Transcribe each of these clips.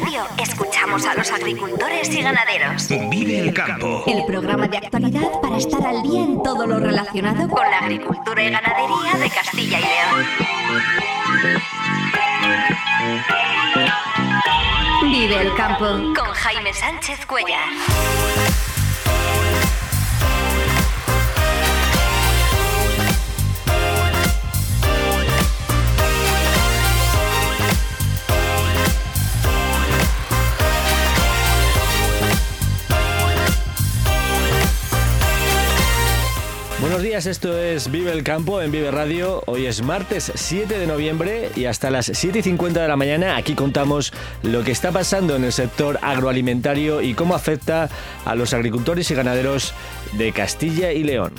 Radio escuchamos a los agricultores y ganaderos. Vive el campo. El programa de actualidad para estar al día en todo lo relacionado con la agricultura y ganadería de Castilla y León. Vive el campo con Jaime Sánchez Cuellar. Buenos días, esto es Vive el Campo en Vive Radio. Hoy es martes 7 de noviembre y hasta las 7 y 50 de la mañana aquí contamos lo que está pasando en el sector agroalimentario y cómo afecta a los agricultores y ganaderos de Castilla y León.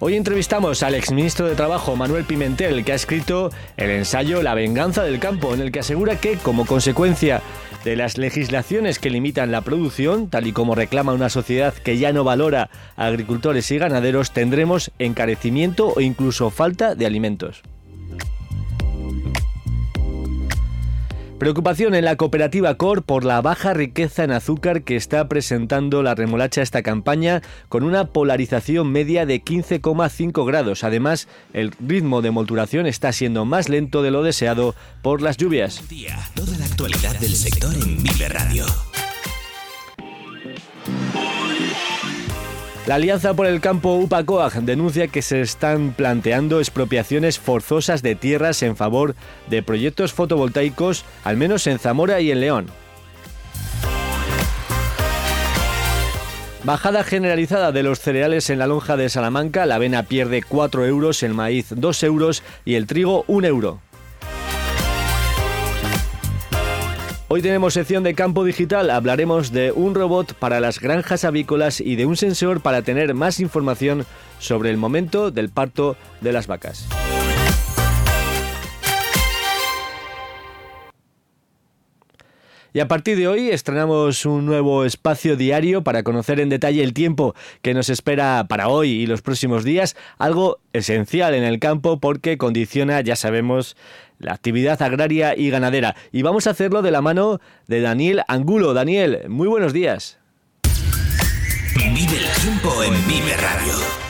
Hoy entrevistamos al exministro de Trabajo Manuel Pimentel, que ha escrito el ensayo La venganza del campo, en el que asegura que, como consecuencia de las legislaciones que limitan la producción, tal y como reclama una sociedad que ya no valora a agricultores y ganaderos, tendremos encarecimiento o incluso falta de alimentos. Preocupación en la cooperativa COR por la baja riqueza en azúcar que está presentando la remolacha esta campaña con una polarización media de 15,5 grados. Además, el ritmo de molturación está siendo más lento de lo deseado por las lluvias. Toda la actualidad del sector en. La Alianza por el Campo UPACOAG denuncia que se están planteando expropiaciones forzosas de tierras en favor de proyectos fotovoltaicos, al menos en Zamora y en León. Bajada generalizada de los cereales en la lonja de Salamanca, la avena pierde 4 euros, el maíz 2 euros y el trigo 1 euro. Hoy tenemos sección de campo digital, hablaremos de un robot para las granjas avícolas y de un sensor para tener más información sobre el momento del parto de las vacas. Y a partir de hoy estrenamos un nuevo espacio diario para conocer en detalle el tiempo que nos espera para hoy y los próximos días, algo esencial en el campo porque condiciona, ya sabemos, la actividad agraria y ganadera. Y vamos a hacerlo de la mano de Daniel Angulo. Daniel, muy buenos días. Vive el tiempo en Vive Radio.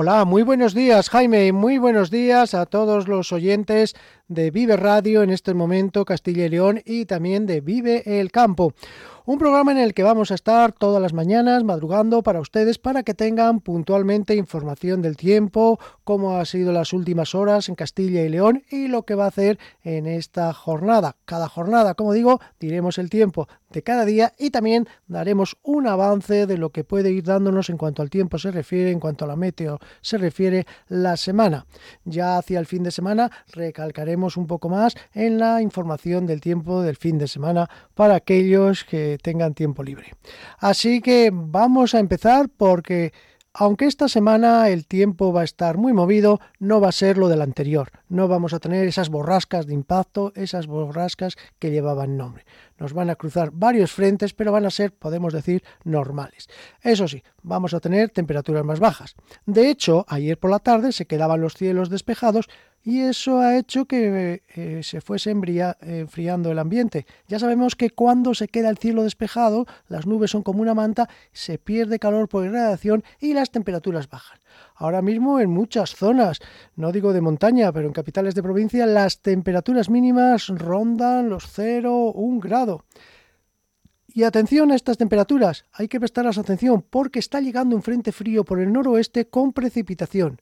Hola, muy buenos días Jaime muy buenos días a todos los oyentes de Vive Radio en este momento Castilla y León y también de Vive el Campo. Un programa en el que vamos a estar todas las mañanas madrugando para ustedes para que tengan puntualmente información del tiempo, cómo ha sido las últimas horas en Castilla y León y lo que va a hacer en esta jornada. Cada jornada, como digo, diremos el tiempo de cada día y también daremos un avance de lo que puede ir dándonos en cuanto al tiempo se refiere, en cuanto a la meteo se refiere la semana. Ya hacia el fin de semana recalcaremos un poco más en la información del tiempo del fin de semana para aquellos que tengan tiempo libre. Así que vamos a empezar porque aunque esta semana el tiempo va a estar muy movido, no va a ser lo del anterior. No vamos a tener esas borrascas de impacto, esas borrascas que llevaban nombre. Nos van a cruzar varios frentes, pero van a ser, podemos decir, normales. Eso sí, vamos a tener temperaturas más bajas. De hecho, ayer por la tarde se quedaban los cielos despejados y eso ha hecho que eh, se fuese enfriando el ambiente. Ya sabemos que cuando se queda el cielo despejado, las nubes son como una manta, se pierde calor por irradiación y las temperaturas bajan. Ahora mismo en muchas zonas, no digo de montaña, pero en capitales de provincia, las temperaturas mínimas rondan los 0, 1 grado. Y atención a estas temperaturas, hay que prestarles atención porque está llegando un frente frío por el noroeste con precipitación.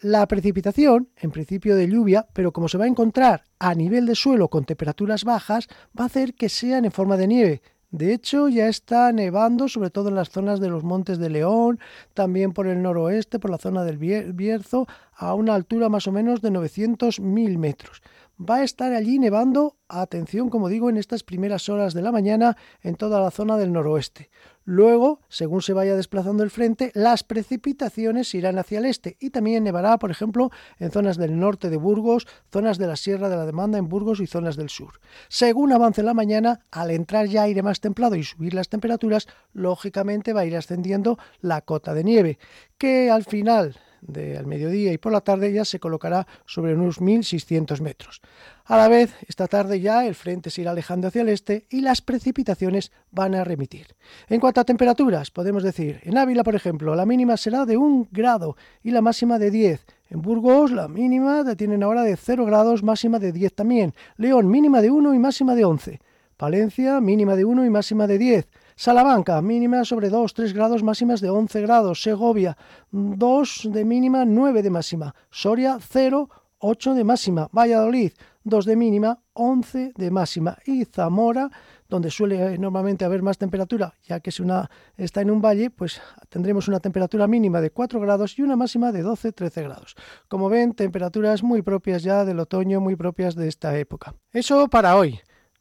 La precipitación, en principio de lluvia, pero como se va a encontrar a nivel de suelo con temperaturas bajas, va a hacer que sean en forma de nieve. De hecho, ya está nevando, sobre todo en las zonas de los Montes de León, también por el noroeste, por la zona del Bierzo, a una altura más o menos de 900.000 metros. Va a estar allí nevando, atención, como digo, en estas primeras horas de la mañana en toda la zona del noroeste. Luego, según se vaya desplazando el frente, las precipitaciones irán hacia el este y también nevará, por ejemplo, en zonas del norte de Burgos, zonas de la Sierra de la Demanda en Burgos y zonas del sur. Según avance la mañana, al entrar ya aire más templado y subir las temperaturas, lógicamente va a ir ascendiendo la cota de nieve, que al final del mediodía y por la tarde ya se colocará sobre unos 1.600 metros. A la vez, esta tarde ya el frente se irá alejando hacia el este y las precipitaciones van a remitir. En cuanto a temperaturas, podemos decir, en Ávila, por ejemplo, la mínima será de 1 grado y la máxima de 10. En Burgos, la mínima tienen ahora de 0 grados, máxima de 10 también. León, mínima de 1 y máxima de 11. Palencia, mínima de 1 y máxima de 10. Salamanca, mínima sobre 2, 3 grados, máximas de 11 grados. Segovia, 2 de mínima, 9 de máxima. Soria, 0, 8 de máxima. Valladolid, 2 de mínima, 11 de máxima. Y Zamora, donde suele normalmente haber más temperatura, ya que si una está en un valle, pues tendremos una temperatura mínima de 4 grados y una máxima de 12-13 grados. Como ven, temperaturas muy propias ya del otoño, muy propias de esta época. Eso para hoy.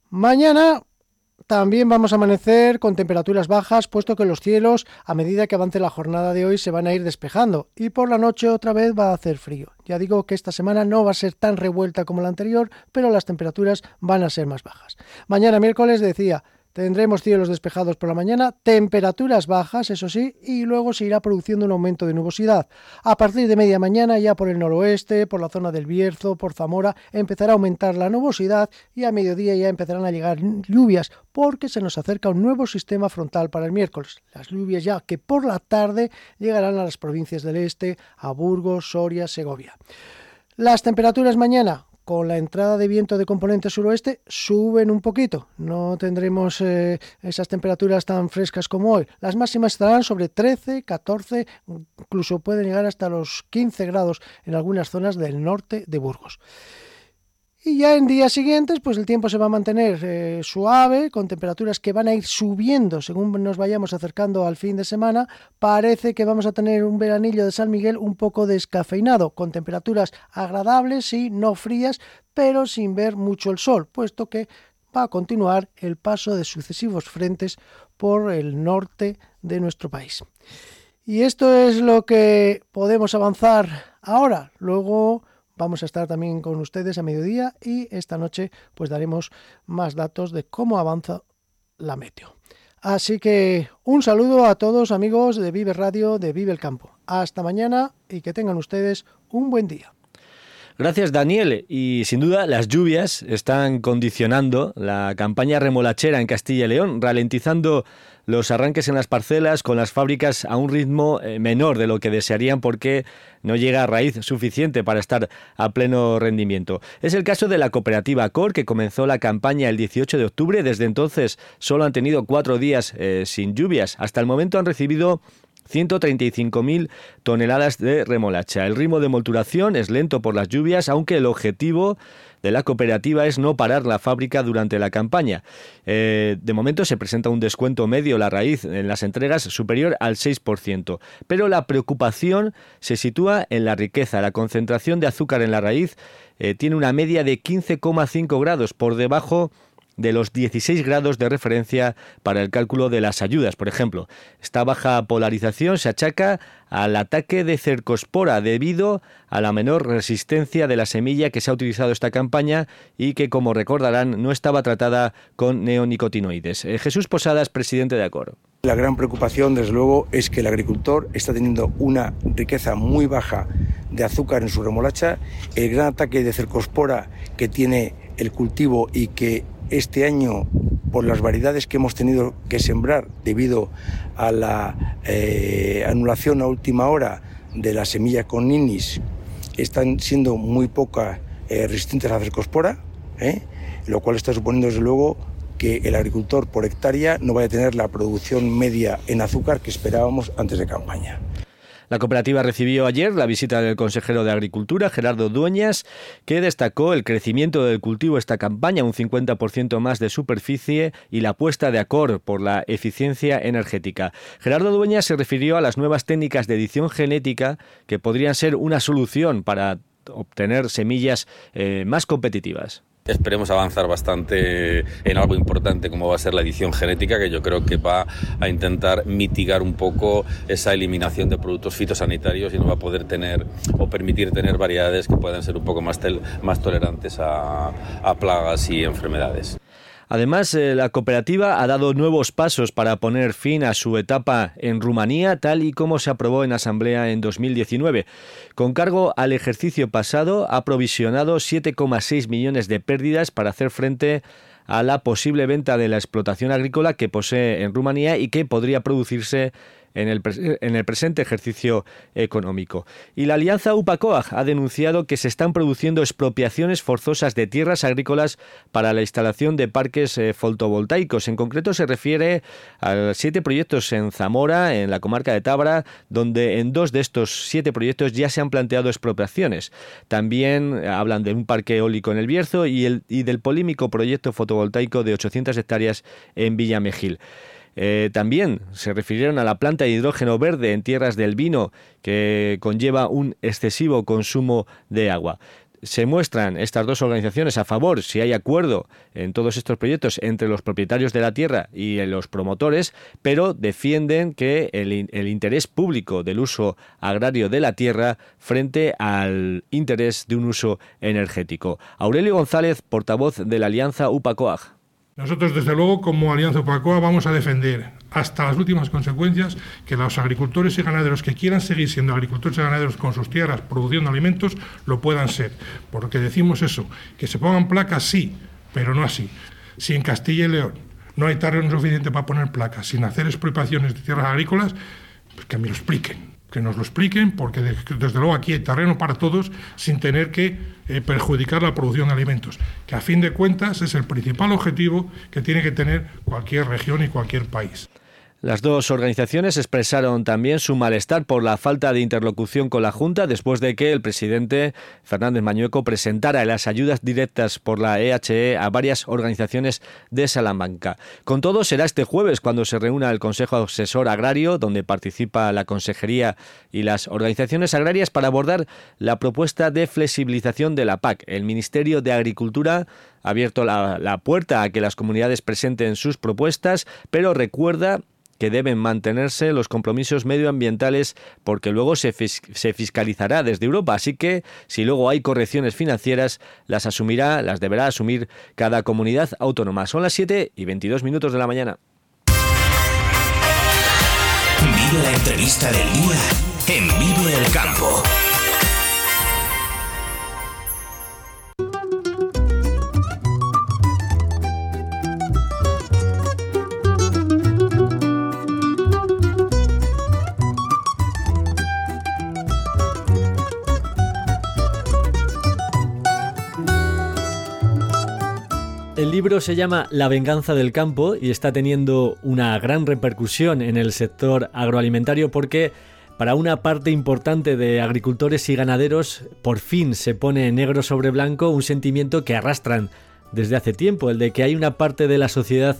Mañana también vamos a amanecer con temperaturas bajas, puesto que los cielos, a medida que avance la jornada de hoy, se van a ir despejando y por la noche otra vez va a hacer frío. Ya digo que esta semana no va a ser tan revuelta como la anterior, pero las temperaturas van a ser más bajas. Mañana miércoles decía, Tendremos cielos despejados por la mañana, temperaturas bajas, eso sí, y luego se irá produciendo un aumento de nubosidad. A partir de media mañana, ya por el noroeste, por la zona del Bierzo, por Zamora, empezará a aumentar la nubosidad y a mediodía ya empezarán a llegar lluvias, porque se nos acerca un nuevo sistema frontal para el miércoles. Las lluvias ya que por la tarde llegarán a las provincias del este, a Burgos, Soria, Segovia. Las temperaturas mañana, con la entrada de viento de componente suroeste suben un poquito. No tendremos eh, esas temperaturas tan frescas como hoy. Las máximas estarán sobre 13, 14, incluso pueden llegar hasta los 15 grados en algunas zonas del norte de Burgos. Y ya en días siguientes, pues el tiempo se va a mantener eh, suave, con temperaturas que van a ir subiendo según nos vayamos acercando al fin de semana. Parece que vamos a tener un veranillo de San Miguel un poco descafeinado, con temperaturas agradables y no frías, pero sin ver mucho el sol, puesto que va a continuar el paso de sucesivos frentes por el norte de nuestro país. Y esto es lo que podemos avanzar ahora. Luego Vamos a estar también con ustedes a mediodía y esta noche pues daremos más datos de cómo avanza la meteo. Así que un saludo a todos amigos de Vive Radio, de Vive el Campo. Hasta mañana y que tengan ustedes un buen día. Gracias Daniel. Y sin duda las lluvias están condicionando la campaña remolachera en Castilla y León, ralentizando los arranques en las parcelas con las fábricas a un ritmo eh, menor de lo que desearían porque no llega a raíz suficiente para estar a pleno rendimiento. Es el caso de la cooperativa Cor, que comenzó la campaña el 18 de octubre. Desde entonces solo han tenido cuatro días eh, sin lluvias. Hasta el momento han recibido 135.000 toneladas de remolacha. El ritmo de molturación es lento por las lluvias, aunque el objetivo de la cooperativa es no parar la fábrica durante la campaña. Eh, de momento se presenta un descuento medio la raíz en las entregas superior al 6%, pero la preocupación se sitúa en la riqueza. La concentración de azúcar en la raíz eh, tiene una media de 15,5 grados por debajo de los 16 grados de referencia para el cálculo de las ayudas. Por ejemplo, esta baja polarización se achaca al ataque de cercospora debido a la menor resistencia de la semilla que se ha utilizado esta campaña y que, como recordarán, no estaba tratada con neonicotinoides. Eh, Jesús Posadas, presidente de Acor. La gran preocupación, desde luego, es que el agricultor está teniendo una riqueza muy baja de azúcar en su remolacha, el gran ataque de cercospora que tiene el cultivo y que este año, por las variedades que hemos tenido que sembrar debido a la eh, anulación a última hora de la semilla con ninis, están siendo muy pocas eh, resistentes a la cercospora, ¿eh? lo cual está suponiendo desde luego que el agricultor por hectárea no vaya a tener la producción media en azúcar que esperábamos antes de campaña. La cooperativa recibió ayer la visita del consejero de Agricultura, Gerardo Dueñas, que destacó el crecimiento del cultivo esta campaña, un 50% más de superficie y la apuesta de Acor por la eficiencia energética. Gerardo Dueñas se refirió a las nuevas técnicas de edición genética que podrían ser una solución para obtener semillas eh, más competitivas. Esperemos avanzar bastante en algo importante como va a ser la edición genética, que yo creo que va a intentar mitigar un poco esa eliminación de productos fitosanitarios y nos va a poder tener o permitir tener variedades que puedan ser un poco más, más tolerantes a plagas y enfermedades. Además, eh, la cooperativa ha dado nuevos pasos para poner fin a su etapa en Rumanía, tal y como se aprobó en Asamblea en 2019. Con cargo al ejercicio pasado, ha provisionado 7,6 millones de pérdidas para hacer frente a la posible venta de la explotación agrícola que posee en Rumanía y que podría producirse en el, en el presente ejercicio económico. Y la alianza UPACOAG ha denunciado que se están produciendo expropiaciones forzosas de tierras agrícolas para la instalación de parques eh, fotovoltaicos. En concreto se refiere a siete proyectos en Zamora, en la comarca de Tabra, donde en dos de estos siete proyectos ya se han planteado expropiaciones. También hablan de un parque eólico en el Bierzo y, y del polímico proyecto fotovoltaico de 800 hectáreas en Villamejil. Eh, también se refirieron a la planta de hidrógeno verde en tierras del vino, que conlleva un excesivo consumo de agua se muestran estas dos organizaciones a favor, si hay acuerdo en todos estos proyectos entre los propietarios de la tierra y los promotores, pero defienden que el, el, interés público del uso agrario de la tierra frente al interés de un uso energético. Aurelio González, portavoz de la Alianza UPACOAG. Nosotros, desde luego, como Alianza Opacoa, vamos a defender hasta las últimas consecuencias que los agricultores y ganaderos que quieran seguir siendo agricultores y ganaderos con sus tierras produciendo alimentos lo puedan ser. Porque decimos eso, que se pongan placas sí, pero no así. Si en Castilla y León no hay terreno suficiente para poner placas sin hacer expropiaciones de tierras agrícolas, pues que me lo expliquen que nos lo expliquen, porque desde luego aquí hay terreno para todos sin tener que eh, perjudicar la producción de alimentos, que a fin de cuentas es el principal objetivo que tiene que tener cualquier región y cualquier país. Las dos organizaciones expresaron también su malestar por la falta de interlocución con la Junta después de que el presidente Fernández Mañueco presentara las ayudas directas por la EHE a varias organizaciones de Salamanca. Con todo, será este jueves cuando se reúna el Consejo Asesor Agrario, donde participa la Consejería y las organizaciones agrarias para abordar la propuesta de flexibilización de la PAC. El Ministerio de Agricultura ha abierto la, la puerta a que las comunidades presenten sus propuestas, pero recuerda que deben mantenerse los compromisos medioambientales porque luego se, se, fiscalizará desde Europa. Así que si luego hay correcciones financieras, las asumirá, las deberá asumir cada comunidad autónoma. Son las 7 y 22 minutos de la mañana. Vive la entrevista del día en Vive el Campo. Se llama La venganza del campo y está teniendo una gran repercusión en el sector agroalimentario porque para una parte importante de agricultores y ganaderos por fin se pone negro sobre blanco un sentimiento que arrastran desde hace tiempo, el de que hay una parte de la sociedad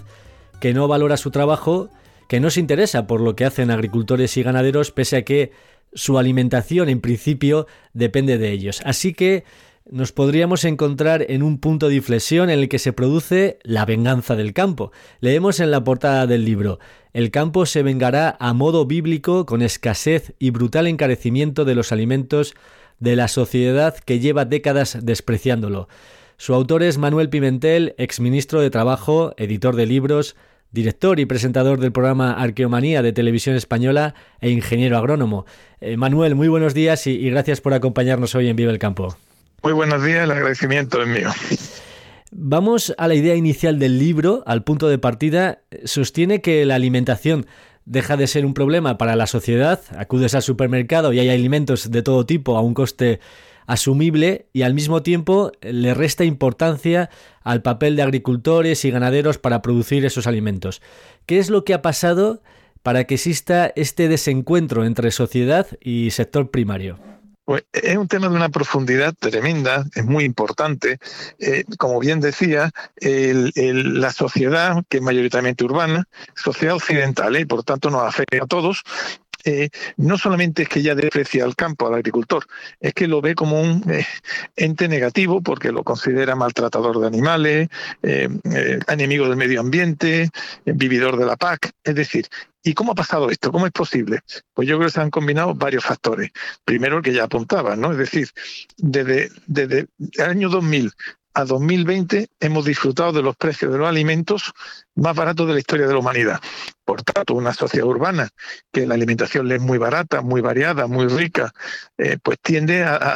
que no valora su trabajo, que no se interesa por lo que hacen agricultores y ganaderos, pese a que su alimentación en principio depende de ellos. Así que nos podríamos encontrar en un punto de inflexión en el que se produce la venganza del campo. Leemos en la portada del libro, el campo se vengará a modo bíblico con escasez y brutal encarecimiento de los alimentos de la sociedad que lleva décadas despreciándolo. Su autor es Manuel Pimentel, exministro de Trabajo, editor de libros, director y presentador del programa Arqueomanía de Televisión Española e ingeniero agrónomo. Eh, Manuel, muy buenos días y, y gracias por acompañarnos hoy en Vive el Campo. Muy buenos días, el agradecimiento es mío. Vamos a la idea inicial del libro, al punto de partida. Sostiene que la alimentación deja de ser un problema para la sociedad, acudes al supermercado y hay alimentos de todo tipo a un coste asumible y al mismo tiempo le resta importancia al papel de agricultores y ganaderos para producir esos alimentos. ¿Qué es lo que ha pasado para que exista este desencuentro entre sociedad y sector primario? Pues es un tema de una profundidad tremenda, es muy importante. Eh, como bien decía, la sociedad, que es mayoritariamente urbana, sociedad occidental, ¿eh? y por tanto nos afecta a todos, eh, no solamente es que ya desprecia al campo, al agricultor, es que lo ve como un eh, ente negativo porque lo considera maltratador de animales, eh, enemigo del medio ambiente, vividor de la PAC. Es decir, ¿Y cómo ha pasado esto? ¿Cómo es posible? Pues yo creo que se han combinado varios factores. Primero el que ya apuntaba, ¿no? Es decir, desde, desde el año 2000 a 2020 hemos disfrutado de los precios de los alimentos más baratos de la historia de la humanidad. Por tanto, una sociedad urbana que la alimentación es muy barata, muy variada, muy rica, eh, pues tiende a,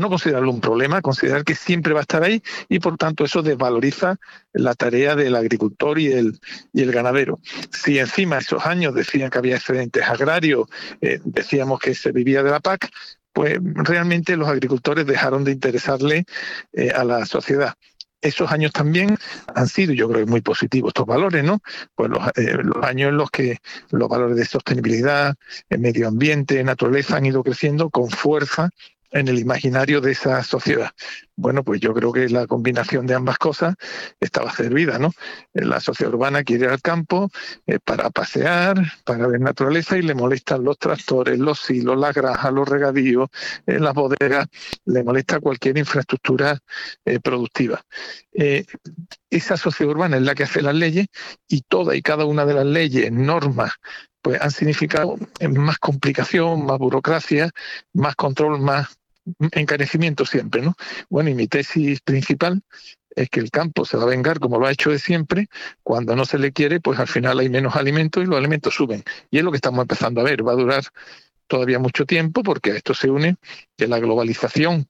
no considerarlo un problema, a considerar que siempre va a estar ahí y por tanto eso desvaloriza la tarea del agricultor y el, y el ganadero. Si encima esos años decían que había excedentes agrarios, eh, decíamos que se vivía de la PAC, pues realmente los agricultores dejaron de interesarle eh, a la sociedad. Esos años también han sido, yo creo, muy positivos estos valores, ¿no? Pues los, eh, los años en los que los valores de sostenibilidad, el medio ambiente, naturaleza han ido creciendo con fuerza en el imaginario de esa sociedad. Bueno, pues yo creo que la combinación de ambas cosas estaba servida, ¿no? La sociedad urbana quiere ir al campo eh, para pasear, para ver naturaleza y le molestan los tractores, los silos, las granjas, los regadíos, eh, las bodegas, le molesta cualquier infraestructura eh, productiva. esa sociedad urbana es la que hace las leyes y toda y cada una de las leyes, normas, pues han significado más complicación, más burocracia, más control, más encarecimiento siempre, ¿no? Bueno, y mi tesis principal es que el campo se va a vengar como lo ha hecho de siempre, cuando no se le quiere, pues al final hay menos alimentos y los alimentos suben. Y es lo que estamos empezando a ver, va a durar todavía mucho tiempo porque a esto se une que la globalización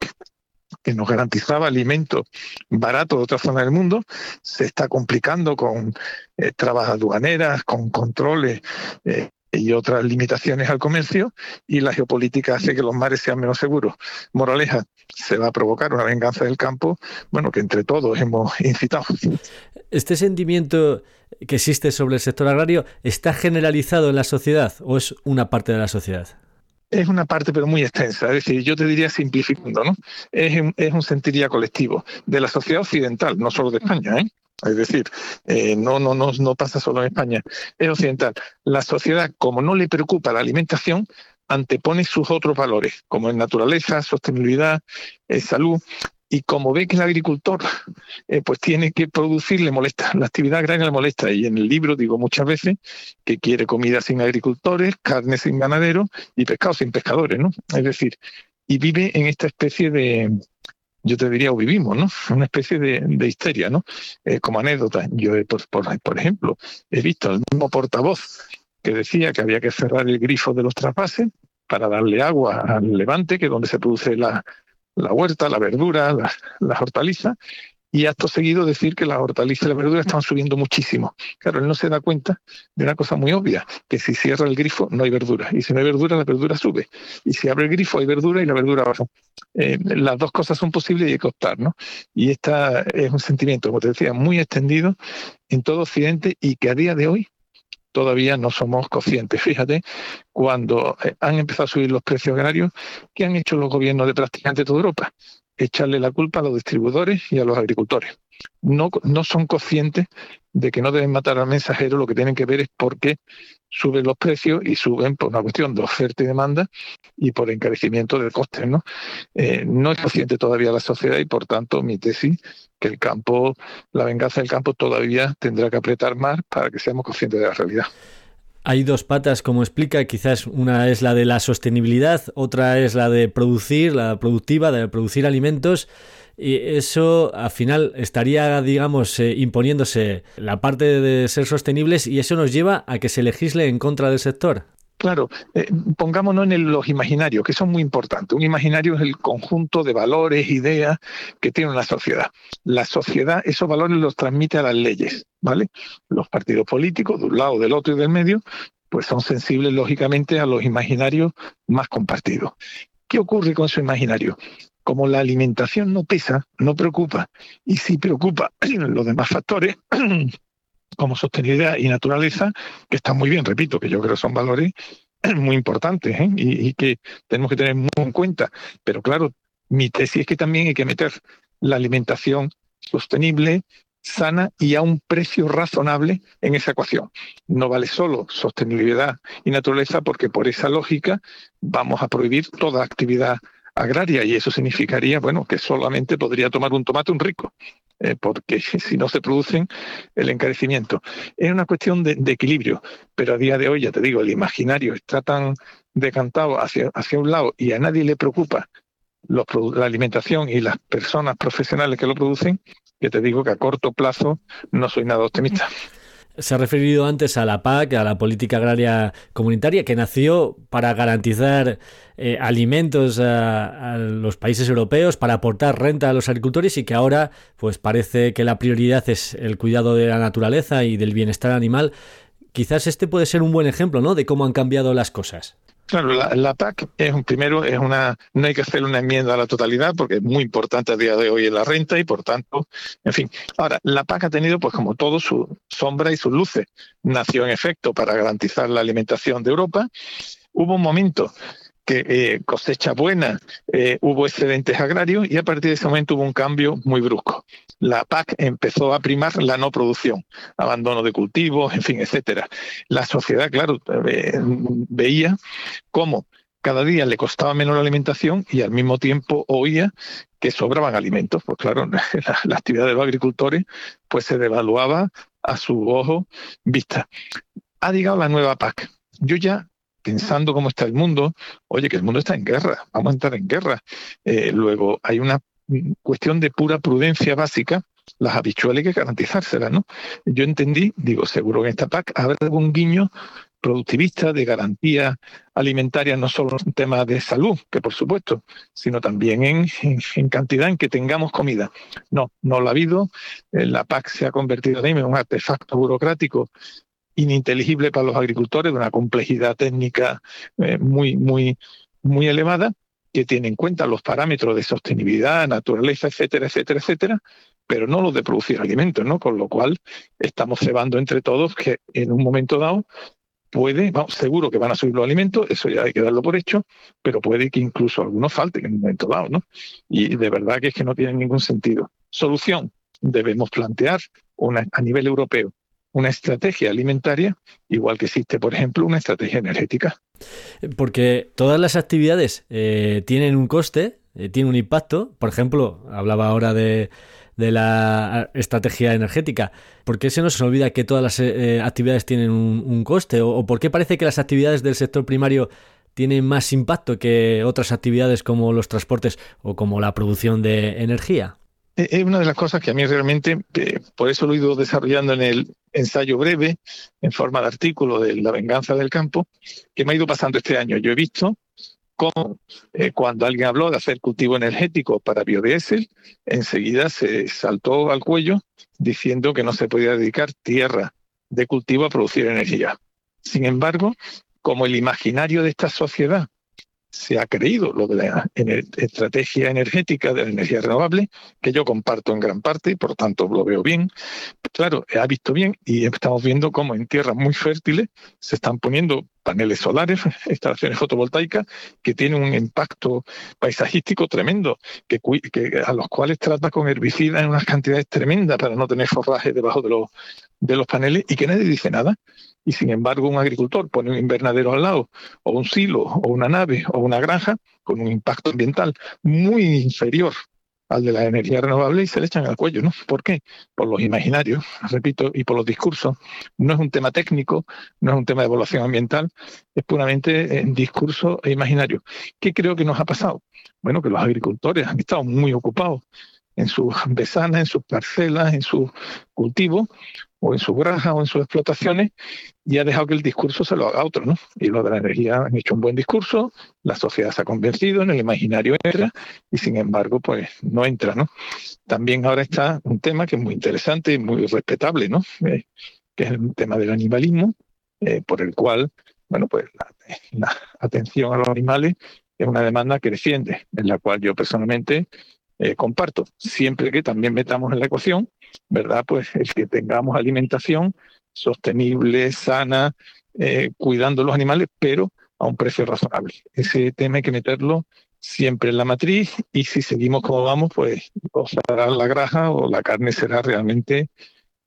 que nos garantizaba alimentos baratos de otra zona del mundo, se está complicando con eh, trabas aduaneras, con controles eh, y otras limitaciones al comercio y la geopolítica hace que los mares sean menos seguros. Moraleja, se va a provocar una venganza del campo, bueno, que entre todos hemos incitado. ¿Este sentimiento que existe sobre el sector agrario está generalizado en la sociedad o es una parte de la sociedad? es una parte pero muy extensa, es decir, yo te diría simplificando, ¿no? Es un, es un sentiría colectivo de la sociedad occidental, no solo de España, ¿eh? Es decir, eh, no, no, no, no pasa solo en España, es occidental. La sociedad, como no le preocupa la alimentación, antepone sus otros valores, como en naturaleza, sostenibilidad, eh, salud, y como ve que el agricultor eh, pues tiene que producir, le molesta, la actividad agraria le molesta. Y en el libro digo muchas veces que quiere comida sin agricultores, carne sin ganaderos y pescado sin pescadores, ¿no? Es decir, y vive en esta especie de, yo te diría, o vivimos, ¿no? Una especie de, histeria, ¿no? Eh, como anécdota, yo, por, por, ejemplo, he visto al mismo portavoz que decía que había que cerrar el grifo de los traspases para darle agua al levante, que es donde se produce la, la huerta, la verdura, las la hortalizas, y acto seguido decir que las hortalizas y la verdura están subiendo muchísimo. Claro, él no se da cuenta de una cosa muy obvia, que si cierra el grifo no hay verdura, y si no hay verdura, la verdura sube, y si abre el grifo hay verdura y la verdura baja. Eh, las dos cosas son posibles y hay que optar, ¿no? Y esta es un sentimiento, como te decía, muy extendido en todo Occidente y que a día de hoy todavía no somos conscientes. Fíjate, cuando eh, han empezado a subir los precios agrarios, ¿qué han hecho los gobiernos de prácticamente toda Europa? Echarle la culpa a los distribuidores y a los agricultores. No, no son conscientes de que no deben matar al mensajero, lo que tienen que ver es por qué suben los precios y suben por una cuestión de oferta y demanda y por encarecimiento de costes. ¿no? Eh, no es consciente todavía la sociedad y por tanto mi tesis que el campo, la venganza del campo todavía tendrá que apretar más para que seamos conscientes de la realidad. Hay dos patas, como explica, quizás una es la de la sostenibilidad, otra es la de producir, la productiva, de producir alimentos. Y eso al final estaría, digamos, eh, imponiéndose la parte de ser sostenibles y eso nos lleva a que se legisle en contra del sector. Claro, eh, pongámonos en los imaginarios, que son muy importantes. Un imaginario es el conjunto de valores, ideas que tiene una sociedad. La sociedad esos valores los transmite a las leyes, ¿vale? Los partidos políticos, de un lado, del otro y del medio, pues son sensibles, lógicamente, a los imaginarios más compartidos. ¿Qué ocurre con su imaginario? Como la alimentación no pesa, no preocupa, y si preocupa los demás factores, como sostenibilidad y naturaleza, que están muy bien, repito, que yo creo son valores muy importantes ¿eh? y, que tenemos que tener muy en cuenta. Pero claro, mi tesis es que también hay que meter la alimentación sostenible, sana y a un precio razonable en esa ecuación. No vale solo sostenibilidad y naturaleza porque por esa lógica vamos a prohibir toda actividad agraria y eso significaría, bueno, que solamente podría tomar un tomate un rico, eh, porque si no se producen el encarecimiento. Es una cuestión de, equilibrio, pero a día de hoy, ya te digo, el imaginario está tan decantado hacia, hacia un lado y a nadie le preocupa la alimentación y las personas profesionales que lo producen, que te digo que a corto plazo no soy nada optimista. Se ha referido antes a la PAC, a la Política Agraria Comunitaria, que nació para garantizar eh, alimentos a, los países europeos, para aportar renta a los agricultores y que ahora pues parece que la prioridad es el cuidado de la naturaleza y del bienestar animal. Quizás este puede ser un buen ejemplo, ¿no? De cómo han cambiado las cosas. Claro, la, PAC es un primero, es una, no hay que hacer una enmienda a la totalidad porque es muy importante a día de hoy en la renta y por tanto, en fin. Ahora, la PAC ha tenido, pues como todo, su sombra y sus luces. Nació en efecto para garantizar la alimentación de Europa. Hubo un momento que eh, cosecha buena, eh, hubo excedentes agrarios y a partir de ese momento hubo un cambio muy brusco. La PAC empezó a primar la no producción, abandono de cultivos, en fin, etcétera. La sociedad, claro, veía cómo cada día le costaba menos la alimentación y al mismo tiempo oía que sobraban alimentos. Pues claro, la, la actividad de los agricultores pues se devaluaba a su ojo vista. Ha llegado la nueva PAC. Yo ya pensando cómo está el mundo, oye, que el mundo está en guerra, vamos a entrar en guerra. Eh, luego hay una cuestión de pura prudencia básica, las habituales hay que garantizárselas, ¿no? Yo entendí, digo, seguro que en esta PAC habrá algún guiño productivista de garantía alimentaria, no solo en temas de salud, que por supuesto, sino también en, en, cantidad en que tengamos comida. No, no lo ha habido. Eh, la PAC se ha convertido en un artefacto burocrático ininteligible para los agricultores, de una complejidad técnica eh, muy, muy, muy elevada, que tiene en cuenta los parámetros de sostenibilidad, naturaleza, etcétera, etcétera, etcétera, pero no los de producir alimentos, ¿no? Con lo cual estamos cebando entre todos que en un momento dado puede, vamos, seguro que van a subir los alimentos, eso ya hay que darlo por hecho, pero puede que incluso algunos falten en un momento dado, ¿no? Y de verdad que es que no tiene ningún sentido. Solución, debemos plantear una, a nivel europeo una estrategia alimentaria, igual que existe, por ejemplo, una estrategia energética. Porque todas las actividades eh, tienen un coste, eh, tienen un impacto. Por ejemplo, hablaba ahora de, la estrategia energética. ¿Por qué se nos olvida que todas las eh, actividades tienen un, coste? ¿O, por qué parece que las actividades del sector primario tienen más impacto que otras actividades como los transportes o como la producción de energía? Es una de las cosas que a mí realmente, por eso lo he ido desarrollando en el ensayo breve, en forma de artículo de La venganza del campo, que me ha ido pasando este año. Yo he visto cómo eh, cuando alguien habló de hacer cultivo energético para biodiesel, enseguida se saltó al cuello diciendo que no se podía dedicar tierra de cultivo a producir energía. Sin embargo, como el imaginario de esta sociedad se ha creído lo de la estrategia energética de la energía renovable, que yo comparto en gran parte y por tanto lo veo bien. Claro, ha visto bien y estamos viendo cómo en tierras muy fértiles se están poniendo paneles solares, instalaciones fotovoltaicas que tienen un impacto paisajístico tremendo, que, a los cuales trata con herbicidas en unas cantidades tremendas para no tener forraje debajo de los, de los paneles y que nadie dice nada y sin embargo un agricultor pone un invernadero al lado, o un silo, o una nave, o una granja, con un impacto ambiental muy inferior al de la energía renovable y se le echan al cuello, ¿no? ¿Por qué? Por los imaginarios, repito, y por los discursos. No es un tema técnico, no es un tema de evaluación ambiental, es puramente en discurso e imaginario. ¿Qué creo que nos ha pasado? Bueno, que los agricultores han estado muy ocupados en sus besanas, en sus parcelas, en sus cultivos, o en su granja o en sus explotaciones y ha dejado que el discurso se lo haga otro, ¿no? Y lo de la energía han hecho un buen discurso, la sociedad se ha convencido, en el imaginario entra y sin embargo pues no entra, ¿no? También ahora está un tema que es muy interesante y muy respetable, ¿no? Eh, que es el tema del animalismo, eh, por el cual, bueno, pues la, atención a los animales es una demanda defiende, en la cual yo personalmente eh, comparto, siempre que también metamos en la ecuación ¿verdad? Pues el que tengamos alimentación sostenible, sana, eh, cuidando los animales, pero a un precio razonable. Ese tema hay que meterlo siempre en la matriz y si seguimos como vamos, pues o será la granja o la carne será realmente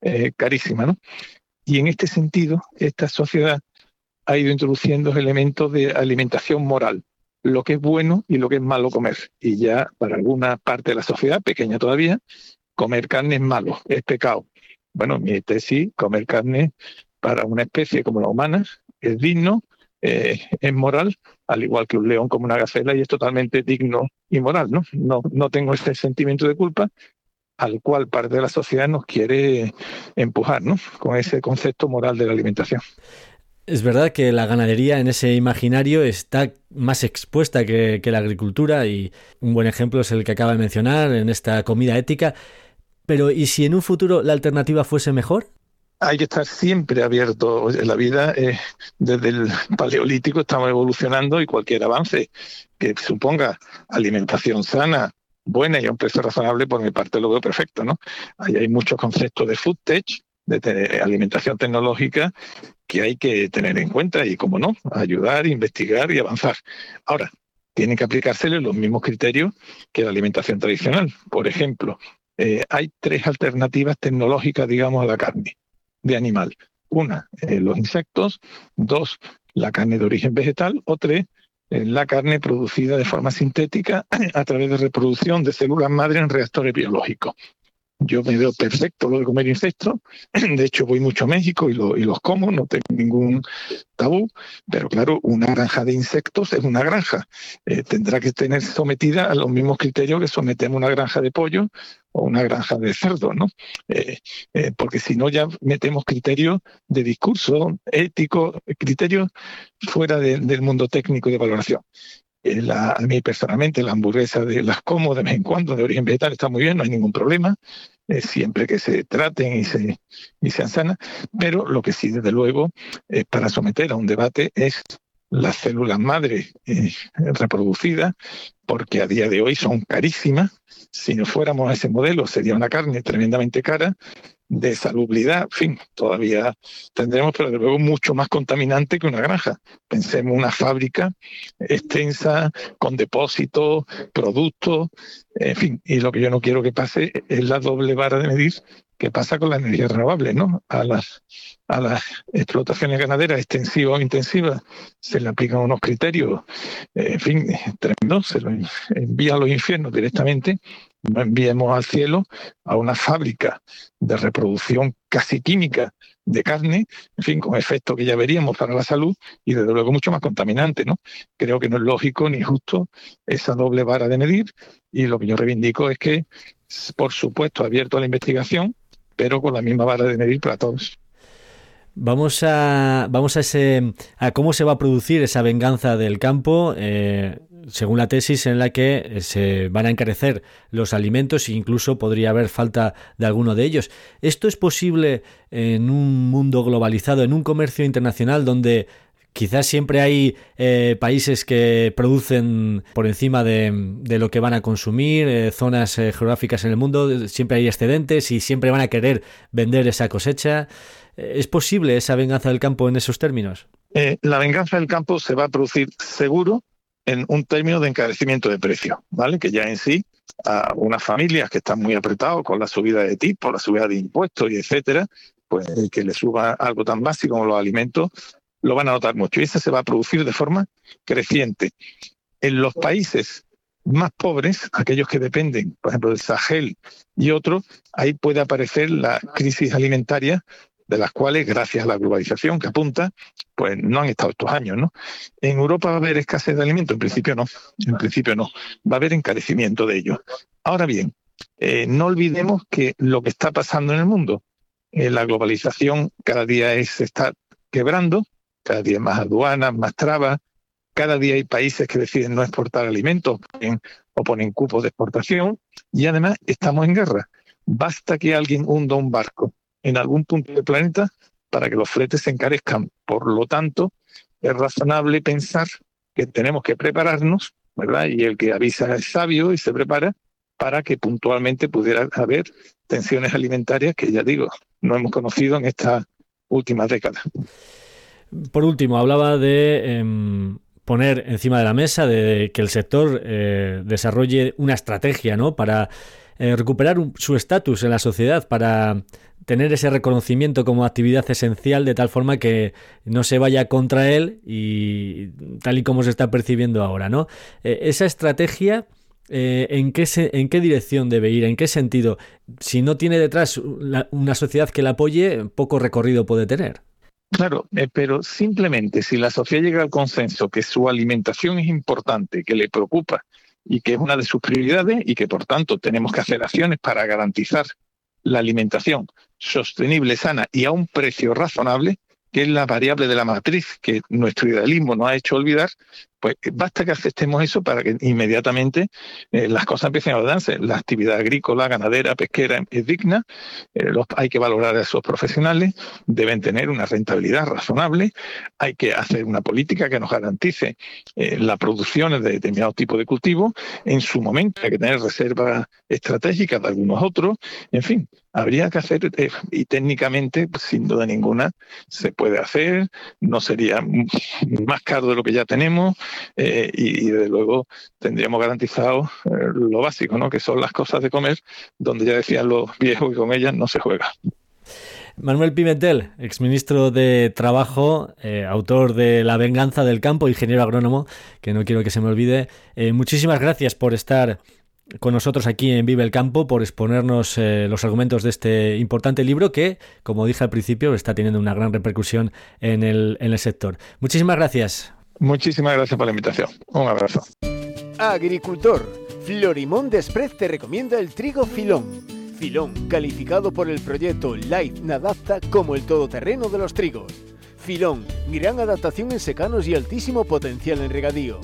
eh, carísima, ¿no? Y en este sentido, esta sociedad ha ido introduciendo elementos de alimentación moral, lo que es bueno y lo que es malo comer. Y ya para alguna parte de la sociedad, pequeña todavía, comer carne es malo, es pecado. Bueno, mi tesis, comer carne para una especie como la humana es digno, eh, es moral, al igual que un león como una gacela, y es totalmente digno y moral. ¿no? No, no tengo ese sentimiento de culpa al cual parte de la sociedad nos quiere empujar, ¿no? Con ese concepto moral de la alimentación. Es verdad que la ganadería en ese imaginario está más expuesta que, la agricultura y un buen ejemplo es el que acaba de mencionar en esta comida ética. Pero ¿y si en un futuro la alternativa fuese mejor? Hay que estar siempre abierto. En la vida, desde el paleolítico estamos evolucionando y cualquier avance que suponga alimentación sana, buena y a un precio razonable, por mi parte lo veo perfecto. ¿no? Hay muchos conceptos de food tech, de alimentación tecnológica que hay que tener en cuenta y, como no, ayudar, investigar y avanzar. Ahora, tienen que aplicársele los mismos criterios que la alimentación tradicional. Por ejemplo, eh, hay tres alternativas tecnológicas, digamos, a la carne de animal. Una, eh, los insectos. Dos, la carne de origen vegetal. O tres, eh, la carne producida de forma sintética a través de reproducción de células madre en reactores biológicos yo me veo perfecto lo de comer insectos. De hecho, voy mucho a México y, y, los como, no tengo ningún tabú. Pero claro, una granja de insectos es una granja. Eh, tendrá que tener sometida a los mismos criterios que sometemos una granja de pollo o una granja de cerdo, ¿no? Eh, eh, porque si no, ya metemos criterios de discurso ético, criterios fuera del mundo técnico y de valoración. Eh, a mí personalmente la hamburguesa de las como de vez en cuando de origen vegetal está muy bien, no hay ningún problema, eh, siempre que se traten y, se, y sean sanas, pero lo que sí, desde luego, eh, para someter a un debate es las células madre reproducidas, porque a día de hoy son carísimas. Si no fuéramos a ese modelo, sería una carne tremendamente cara de salubridad, en fin, todavía tendremos, pero de luego mucho más contaminante que una granja. Pensemos una fábrica extensa, con depósitos, productos, en fin, y lo que yo no quiero que pase es la doble vara de medir que pasa con la energía renovable, ¿no? A las, a las explotaciones ganaderas extensivas o intensivas se le aplican unos criterios, en fin, tremendos, se lo envía a los infiernos directamente no enviemos al cielo a una fábrica de reproducción casi química de carne, en fin, con efectos que ya veríamos para la salud y desde luego mucho más contaminante, ¿no? Creo que no es lógico ni justo esa doble vara de medir y lo que yo reivindico es que, por supuesto, abierto a la investigación, pero con la misma vara de medir para todos. Vamos a, vamos a, ese, a cómo se va a producir esa venganza del campo. Eh, según la tesis en la que eh, se van a encarecer los alimentos e incluso podría haber falta de alguno de ellos. ¿Esto es posible en un mundo globalizado, en un comercio internacional donde quizás siempre hay eh, países que producen por encima de, lo que van a consumir, eh, zonas geográficas en el mundo, siempre hay excedentes y siempre van a querer vender esa cosecha. ¿Es posible esa venganza del campo en esos términos? la venganza del campo se va a producir seguro en un término de encarecimiento de precio, ¿vale? Que ya en sí a unas familias que están muy apretados con la subida de tipo, la subida de impuestos y etcétera, pues que le suba algo tan básico como los alimentos, lo van a notar mucho. Y eso se va a producir de forma creciente. En los países más pobres, aquellos que dependen, por ejemplo, del Sahel y otros, ahí puede aparecer la crisis alimentaria de las cuales, gracias a la globalización que apunta, pues no han estado estos años, ¿no? En Europa va a haber escasez de alimentos, en principio no, en principio no, va a haber encarecimiento de ellos. Ahora bien, eh, no olvidemos que lo que está pasando en el mundo, eh, la globalización cada día es, se está quebrando, cada día más aduanas, más trabas, cada día hay países que deciden no exportar alimentos o ponen cupos de exportación y además estamos en guerra. Basta que alguien hunda un barco en algún punto del planeta para que los fletes se encarezcan. Por lo tanto, es razonable pensar que tenemos que prepararnos, ¿verdad? Y el que avisa es sabio y se prepara para que puntualmente pudiera haber tensiones alimentarias que, ya digo, no hemos conocido en esta última década. Por último, hablaba de em, poner encima de la mesa de que el sector eh, desarrolle una estrategia ¿no? para eh, recuperar su estatus en la sociedad, para tener ese reconocimiento como actividad esencial de tal forma que no se vaya contra él y tal y como se está percibiendo ahora, ¿no? Eh, esa estrategia eh, ¿en, qué ¿en qué dirección debe ir? ¿En qué sentido? Si no tiene detrás una sociedad que la apoye, poco recorrido puede tener. Claro, eh, pero simplemente si la sociedad llega al consenso que su alimentación es importante, que le preocupa y que es una de sus prioridades y que por tanto tenemos que hacer acciones para garantizar la alimentación sostenible, sana y a un precio razonable, que es la variable de la matriz que nuestro idealismo nos ha hecho olvidar, pues basta que aceptemos eso para que inmediatamente eh, las cosas empiecen a darse. La actividad agrícola, ganadera, pesquera es digna, eh, hay que valorar a esos profesionales, deben tener una rentabilidad razonable, hay que hacer una política que nos garantice eh, la producción de determinados tipos de cultivos. En su momento hay que tener reservas estratégicas de algunos otros. En fin, habría que hacer, y técnicamente, sin duda ninguna, se puede hacer, no sería más caro de lo que ya tenemos eh, y, desde luego tendríamos garantizado eh, lo básico, ¿no? que son las cosas de comer, donde ya decían los viejos que con ellas no se juega. Manuel Pimentel, exministro de Trabajo, eh, autor de La venganza del campo, ingeniero agrónomo, que no quiero que se me olvide. muchísimas gracias por estar con nosotros aquí en Vive el Campo, por exponernos los argumentos de este importante libro que, como dije al principio, está teniendo una gran repercusión en el, en el sector. Muchísimas gracias. Muchísimas gracias por la invitación. Un abrazo. Agricultor, Florimón Desprez te recomienda el trigo Filón. Filón, calificado por el proyecto Light Nadapta como el todoterreno de los trigos. Filón, gran adaptación en secanos y altísimo potencial en regadío.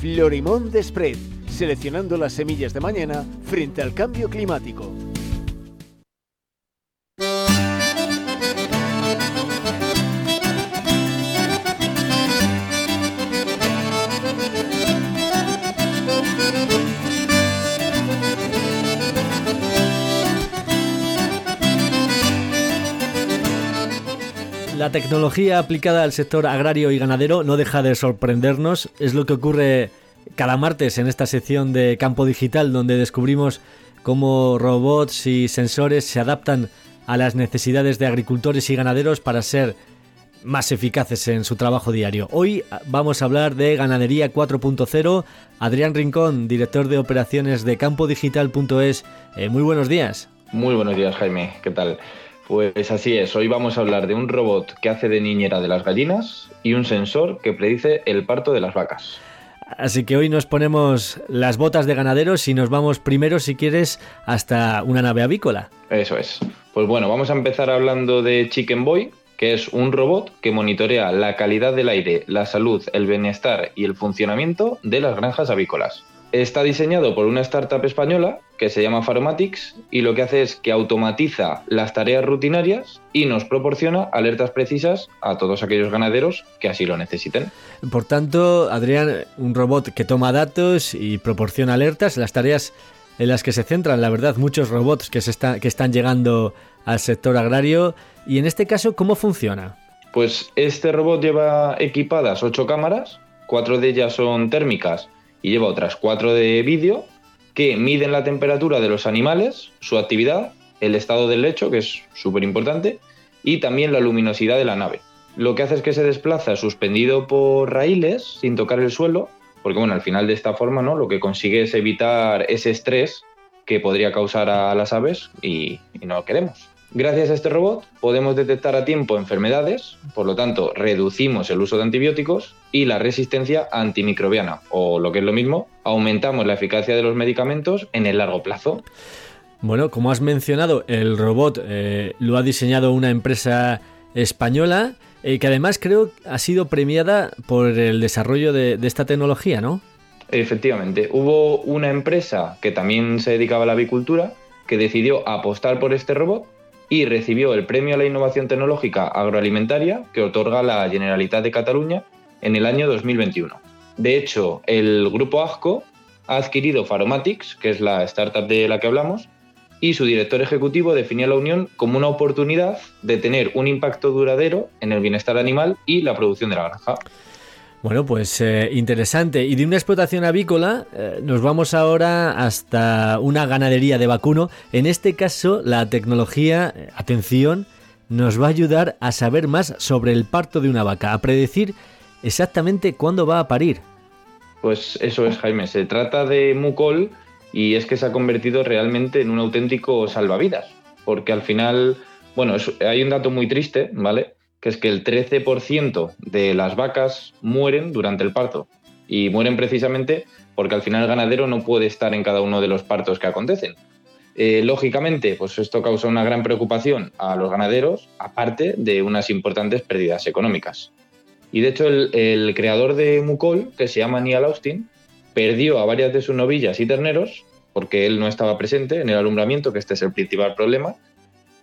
Florimón Desprez, seleccionando las semillas de mañana frente al cambio climático. La tecnología aplicada al sector agrario y ganadero no deja de sorprendernos. Es lo que ocurre cada martes en esta sección de Campo Digital, donde descubrimos cómo robots y sensores se adaptan a las necesidades de agricultores y ganaderos para ser más eficaces en su trabajo diario. Hoy vamos a hablar de Ganadería 4.0. Adrián Rincón, director de operaciones de campodigital.es. Eh, muy buenos días. Muy buenos días, Jaime. ¿Qué tal? Pues así es, hoy vamos a hablar de un robot que hace de niñera de las gallinas y un sensor que predice el parto de las vacas. Así que hoy nos ponemos las botas de ganaderos y nos vamos primero, si quieres, hasta una nave avícola. Eso es. Pues bueno, vamos a empezar hablando de Chicken Boy, que es un robot que monitorea la calidad del aire, la salud, el bienestar y el funcionamiento de las granjas avícolas. Está diseñado por una startup española que se llama Pharmatics y lo que hace es que automatiza las tareas rutinarias y nos proporciona alertas precisas a todos aquellos ganaderos que así lo necesiten. Por tanto, Adrián, un robot que toma datos y proporciona alertas, las tareas en las que se centran, la verdad, muchos robots que, se que están llegando al sector agrario. Y en este caso, ¿cómo funciona? Pues este robot lleva equipadas ocho cámaras, cuatro de ellas son térmicas y lleva otras cuatro de vídeo que miden la temperatura de los animales, su actividad, el estado del lecho, que es súper importante, y también la luminosidad de la nave. Lo que hace es que se desplaza suspendido por raíles sin tocar el suelo, porque bueno, al final de esta forma, ¿no? Lo que consigue es evitar ese estrés que podría causar a las aves y, y no lo queremos. Gracias a este robot podemos detectar a tiempo enfermedades, por lo tanto reducimos el uso de antibióticos y la resistencia antimicrobiana, o lo que es lo mismo, aumentamos la eficacia de los medicamentos en el largo plazo. Bueno, como has mencionado, el robot eh, lo ha diseñado una empresa española eh, que además creo ha sido premiada por el desarrollo de, de esta tecnología, ¿no? Efectivamente, hubo una empresa que también se dedicaba a la avicultura que decidió apostar por este robot y recibió el Premio a la Innovación Tecnológica Agroalimentaria que otorga la Generalitat de Cataluña en el año 2021. De hecho, el grupo ASCO ha adquirido Pharomatics, que es la startup de la que hablamos, y su director ejecutivo definió la unión como una oportunidad de tener un impacto duradero en el bienestar animal y la producción de la granja. Bueno, pues eh, interesante. Y de una explotación avícola eh, nos vamos ahora hasta una ganadería de vacuno. En este caso, la tecnología, eh, atención, nos va a ayudar a saber más sobre el parto de una vaca, a predecir exactamente cuándo va a parir. Pues eso es, Jaime. Se trata de Mucol y es que se ha convertido realmente en un auténtico salvavidas. Porque al final, bueno, hay un dato muy triste, ¿vale? Que es que el 13% de las vacas mueren durante el parto. Y mueren precisamente porque al final el ganadero no puede estar en cada uno de los partos que acontecen. Eh, lógicamente, pues esto causa una gran preocupación a los ganaderos, aparte de unas importantes pérdidas económicas. Y de hecho, el, creador de Mucol, que se llama Neil Austin, perdió a varias de sus novillas y terneros porque él no estaba presente en el alumbramiento, que este es el principal problema,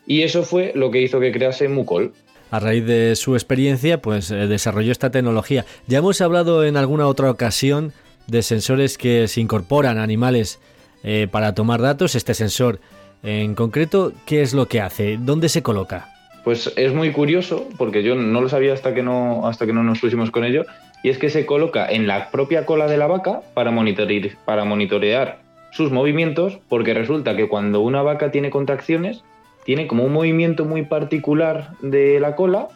y eso fue lo que hizo que crease Mucol. A raíz de su experiencia, pues eh, desarrolló esta tecnología. Ya hemos hablado en alguna otra ocasión de sensores que se incorporan a animales eh, para tomar datos. Este sensor en concreto, ¿qué es lo que hace? ¿Dónde se coloca? Pues es muy curioso, porque yo no lo sabía hasta que no, hasta que no nos pusimos con ello, y es que se coloca en la propia cola de la vaca para, monitorear, para monitorear sus movimientos, porque resulta que cuando una vaca tiene contracciones, tiene como un movimiento muy particular de la cola,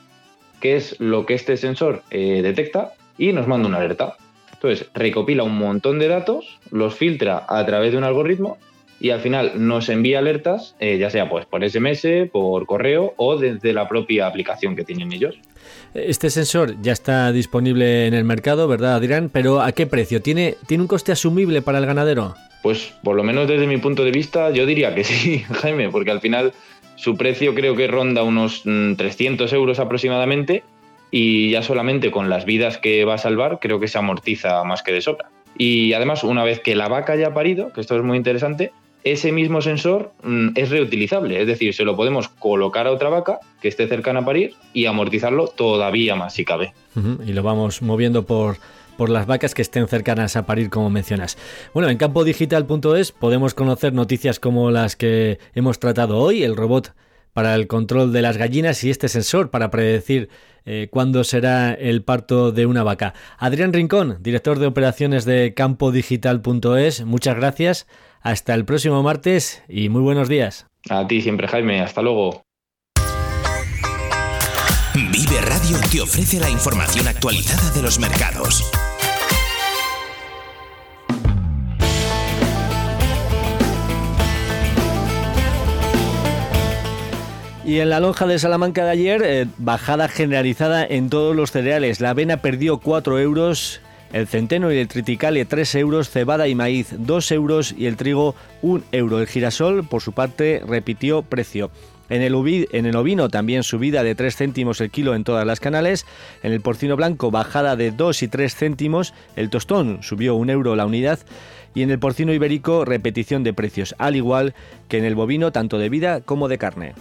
que es lo que este sensor eh, detecta y nos manda una alerta. Entonces, recopila un montón de datos, los filtra a través de un algoritmo y al final nos envía alertas, eh, ya sea pues por SMS, por correo o desde la propia aplicación que tienen ellos. Este sensor ya está disponible en el mercado, ¿verdad, Adrián? Pero ¿a qué precio? ¿Tiene, ¿Tiene un coste asumible para el ganadero? Pues por lo menos desde mi punto de vista, yo diría que sí, Jaime, porque al final su precio creo que ronda unos 300 mm, euros aproximadamente y ya solamente con las vidas que va a salvar creo que se amortiza más que de sobra. Y además, una vez que la vaca haya parido, que esto es muy interesante, ese mismo sensor mm, es reutilizable, es decir, se lo podemos colocar a otra vaca que esté cercana a parir y amortizarlo todavía más si cabe. Y lo vamos moviendo por, por las vacas que estén cercanas a parir, como mencionas. Bueno, en campodigital.es podemos conocer noticias como las que hemos tratado hoy, el robot para el control de las gallinas y este sensor para predecir eh, cuándo será el parto de una vaca. Adrián Rincón, director de operaciones de campodigital.es, muchas gracias. Hasta el próximo martes y muy buenos días. A ti siempre, Jaime. Hasta luego. Vive Radio te ofrece la información actualizada de los mercados. Y en la lonja de Salamanca de ayer, eh, bajada generalizada en todos los cereales. La avena perdió 4 euros, el centeno y el triticale 3 euros, cebada y maíz 2 euros y el trigo 1 euro. El girasol, por su parte, repitió precio. En el, en el, ovino también subida de 3 céntimos el kilo en todas las canales. En el porcino blanco bajada de 2 y 3 céntimos. El tostón subió 1 euro la unidad. Y en el porcino ibérico repetición de precios, al igual que en el bovino tanto de vida como de carne.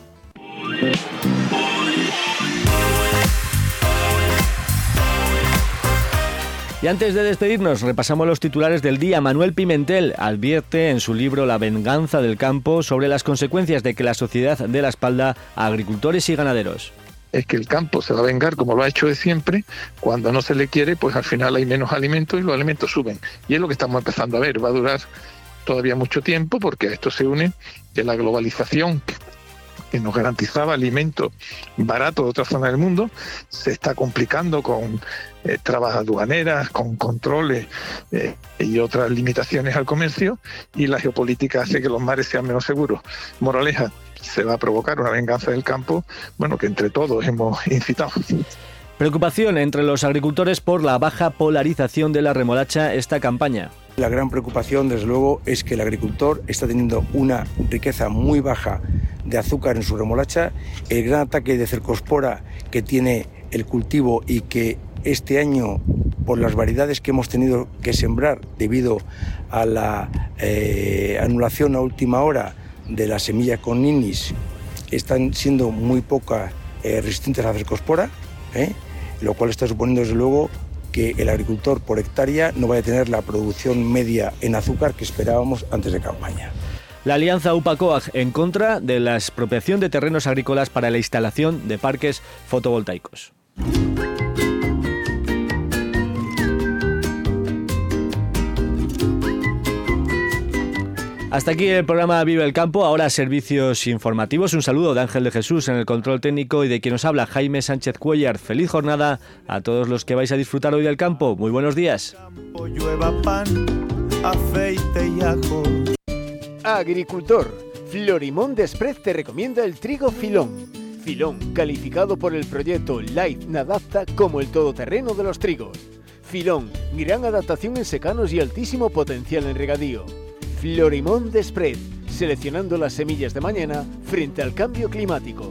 Y antes de despedirnos, repasamos los titulares del día. Manuel Pimentel advierte en su libro La venganza del campo sobre las consecuencias de que la sociedad dé la espalda a agricultores y ganaderos es que el campo se va a vengar como lo ha hecho de siempre, cuando no se le quiere, pues al final hay menos alimentos y los alimentos suben. Y es lo que estamos empezando a ver, va a durar todavía mucho tiempo porque a esto se une la globalización que nos garantizaba alimentos baratos de otra zona del mundo, se está complicando con eh, trabas aduaneras, con controles eh, y otras limitaciones al comercio, y la geopolítica hace que los mares sean menos seguros. Moraleja, se va a provocar una venganza del campo, bueno, que entre todos hemos incitado. Preocupación entre los agricultores por la baja polarización de la remolacha esta campaña. La gran preocupación, desde luego, es que el agricultor está teniendo una riqueza muy baja de azúcar en su remolacha, el gran ataque de cercospora que tiene el cultivo y que este año, por las variedades que hemos tenido que sembrar debido a la eh, anulación a última hora de la semilla con ninis, están siendo muy pocas eh, resistentes a cercospora, ¿eh? Lo cual está suponiendo, desde luego, que el agricultor por hectárea no vaya a tener la producción media en azúcar que esperábamos antes de campaña. La alianza UPACOAG en contra de la expropiación de terrenos agrícolas para la instalación de parques fotovoltaicos. Hasta aquí el programa Vive el Campo, ahora servicios informativos. Un saludo de Ángel de Jesús en el control técnico y de quien nos habla Jaime Sánchez Cuellar. Feliz jornada a todos los que vais a disfrutar hoy del campo. Muy buenos días. Agricultor. Florimón Desprez te recomienda el trigo Filón. Filón, calificado por el proyecto Life Nadapta como el todoterreno de los trigos. Filón, gran adaptación en secanos y altísimo potencial en regadío. Florimón Desprez, seleccionando las semillas de mañana frente al cambio climático.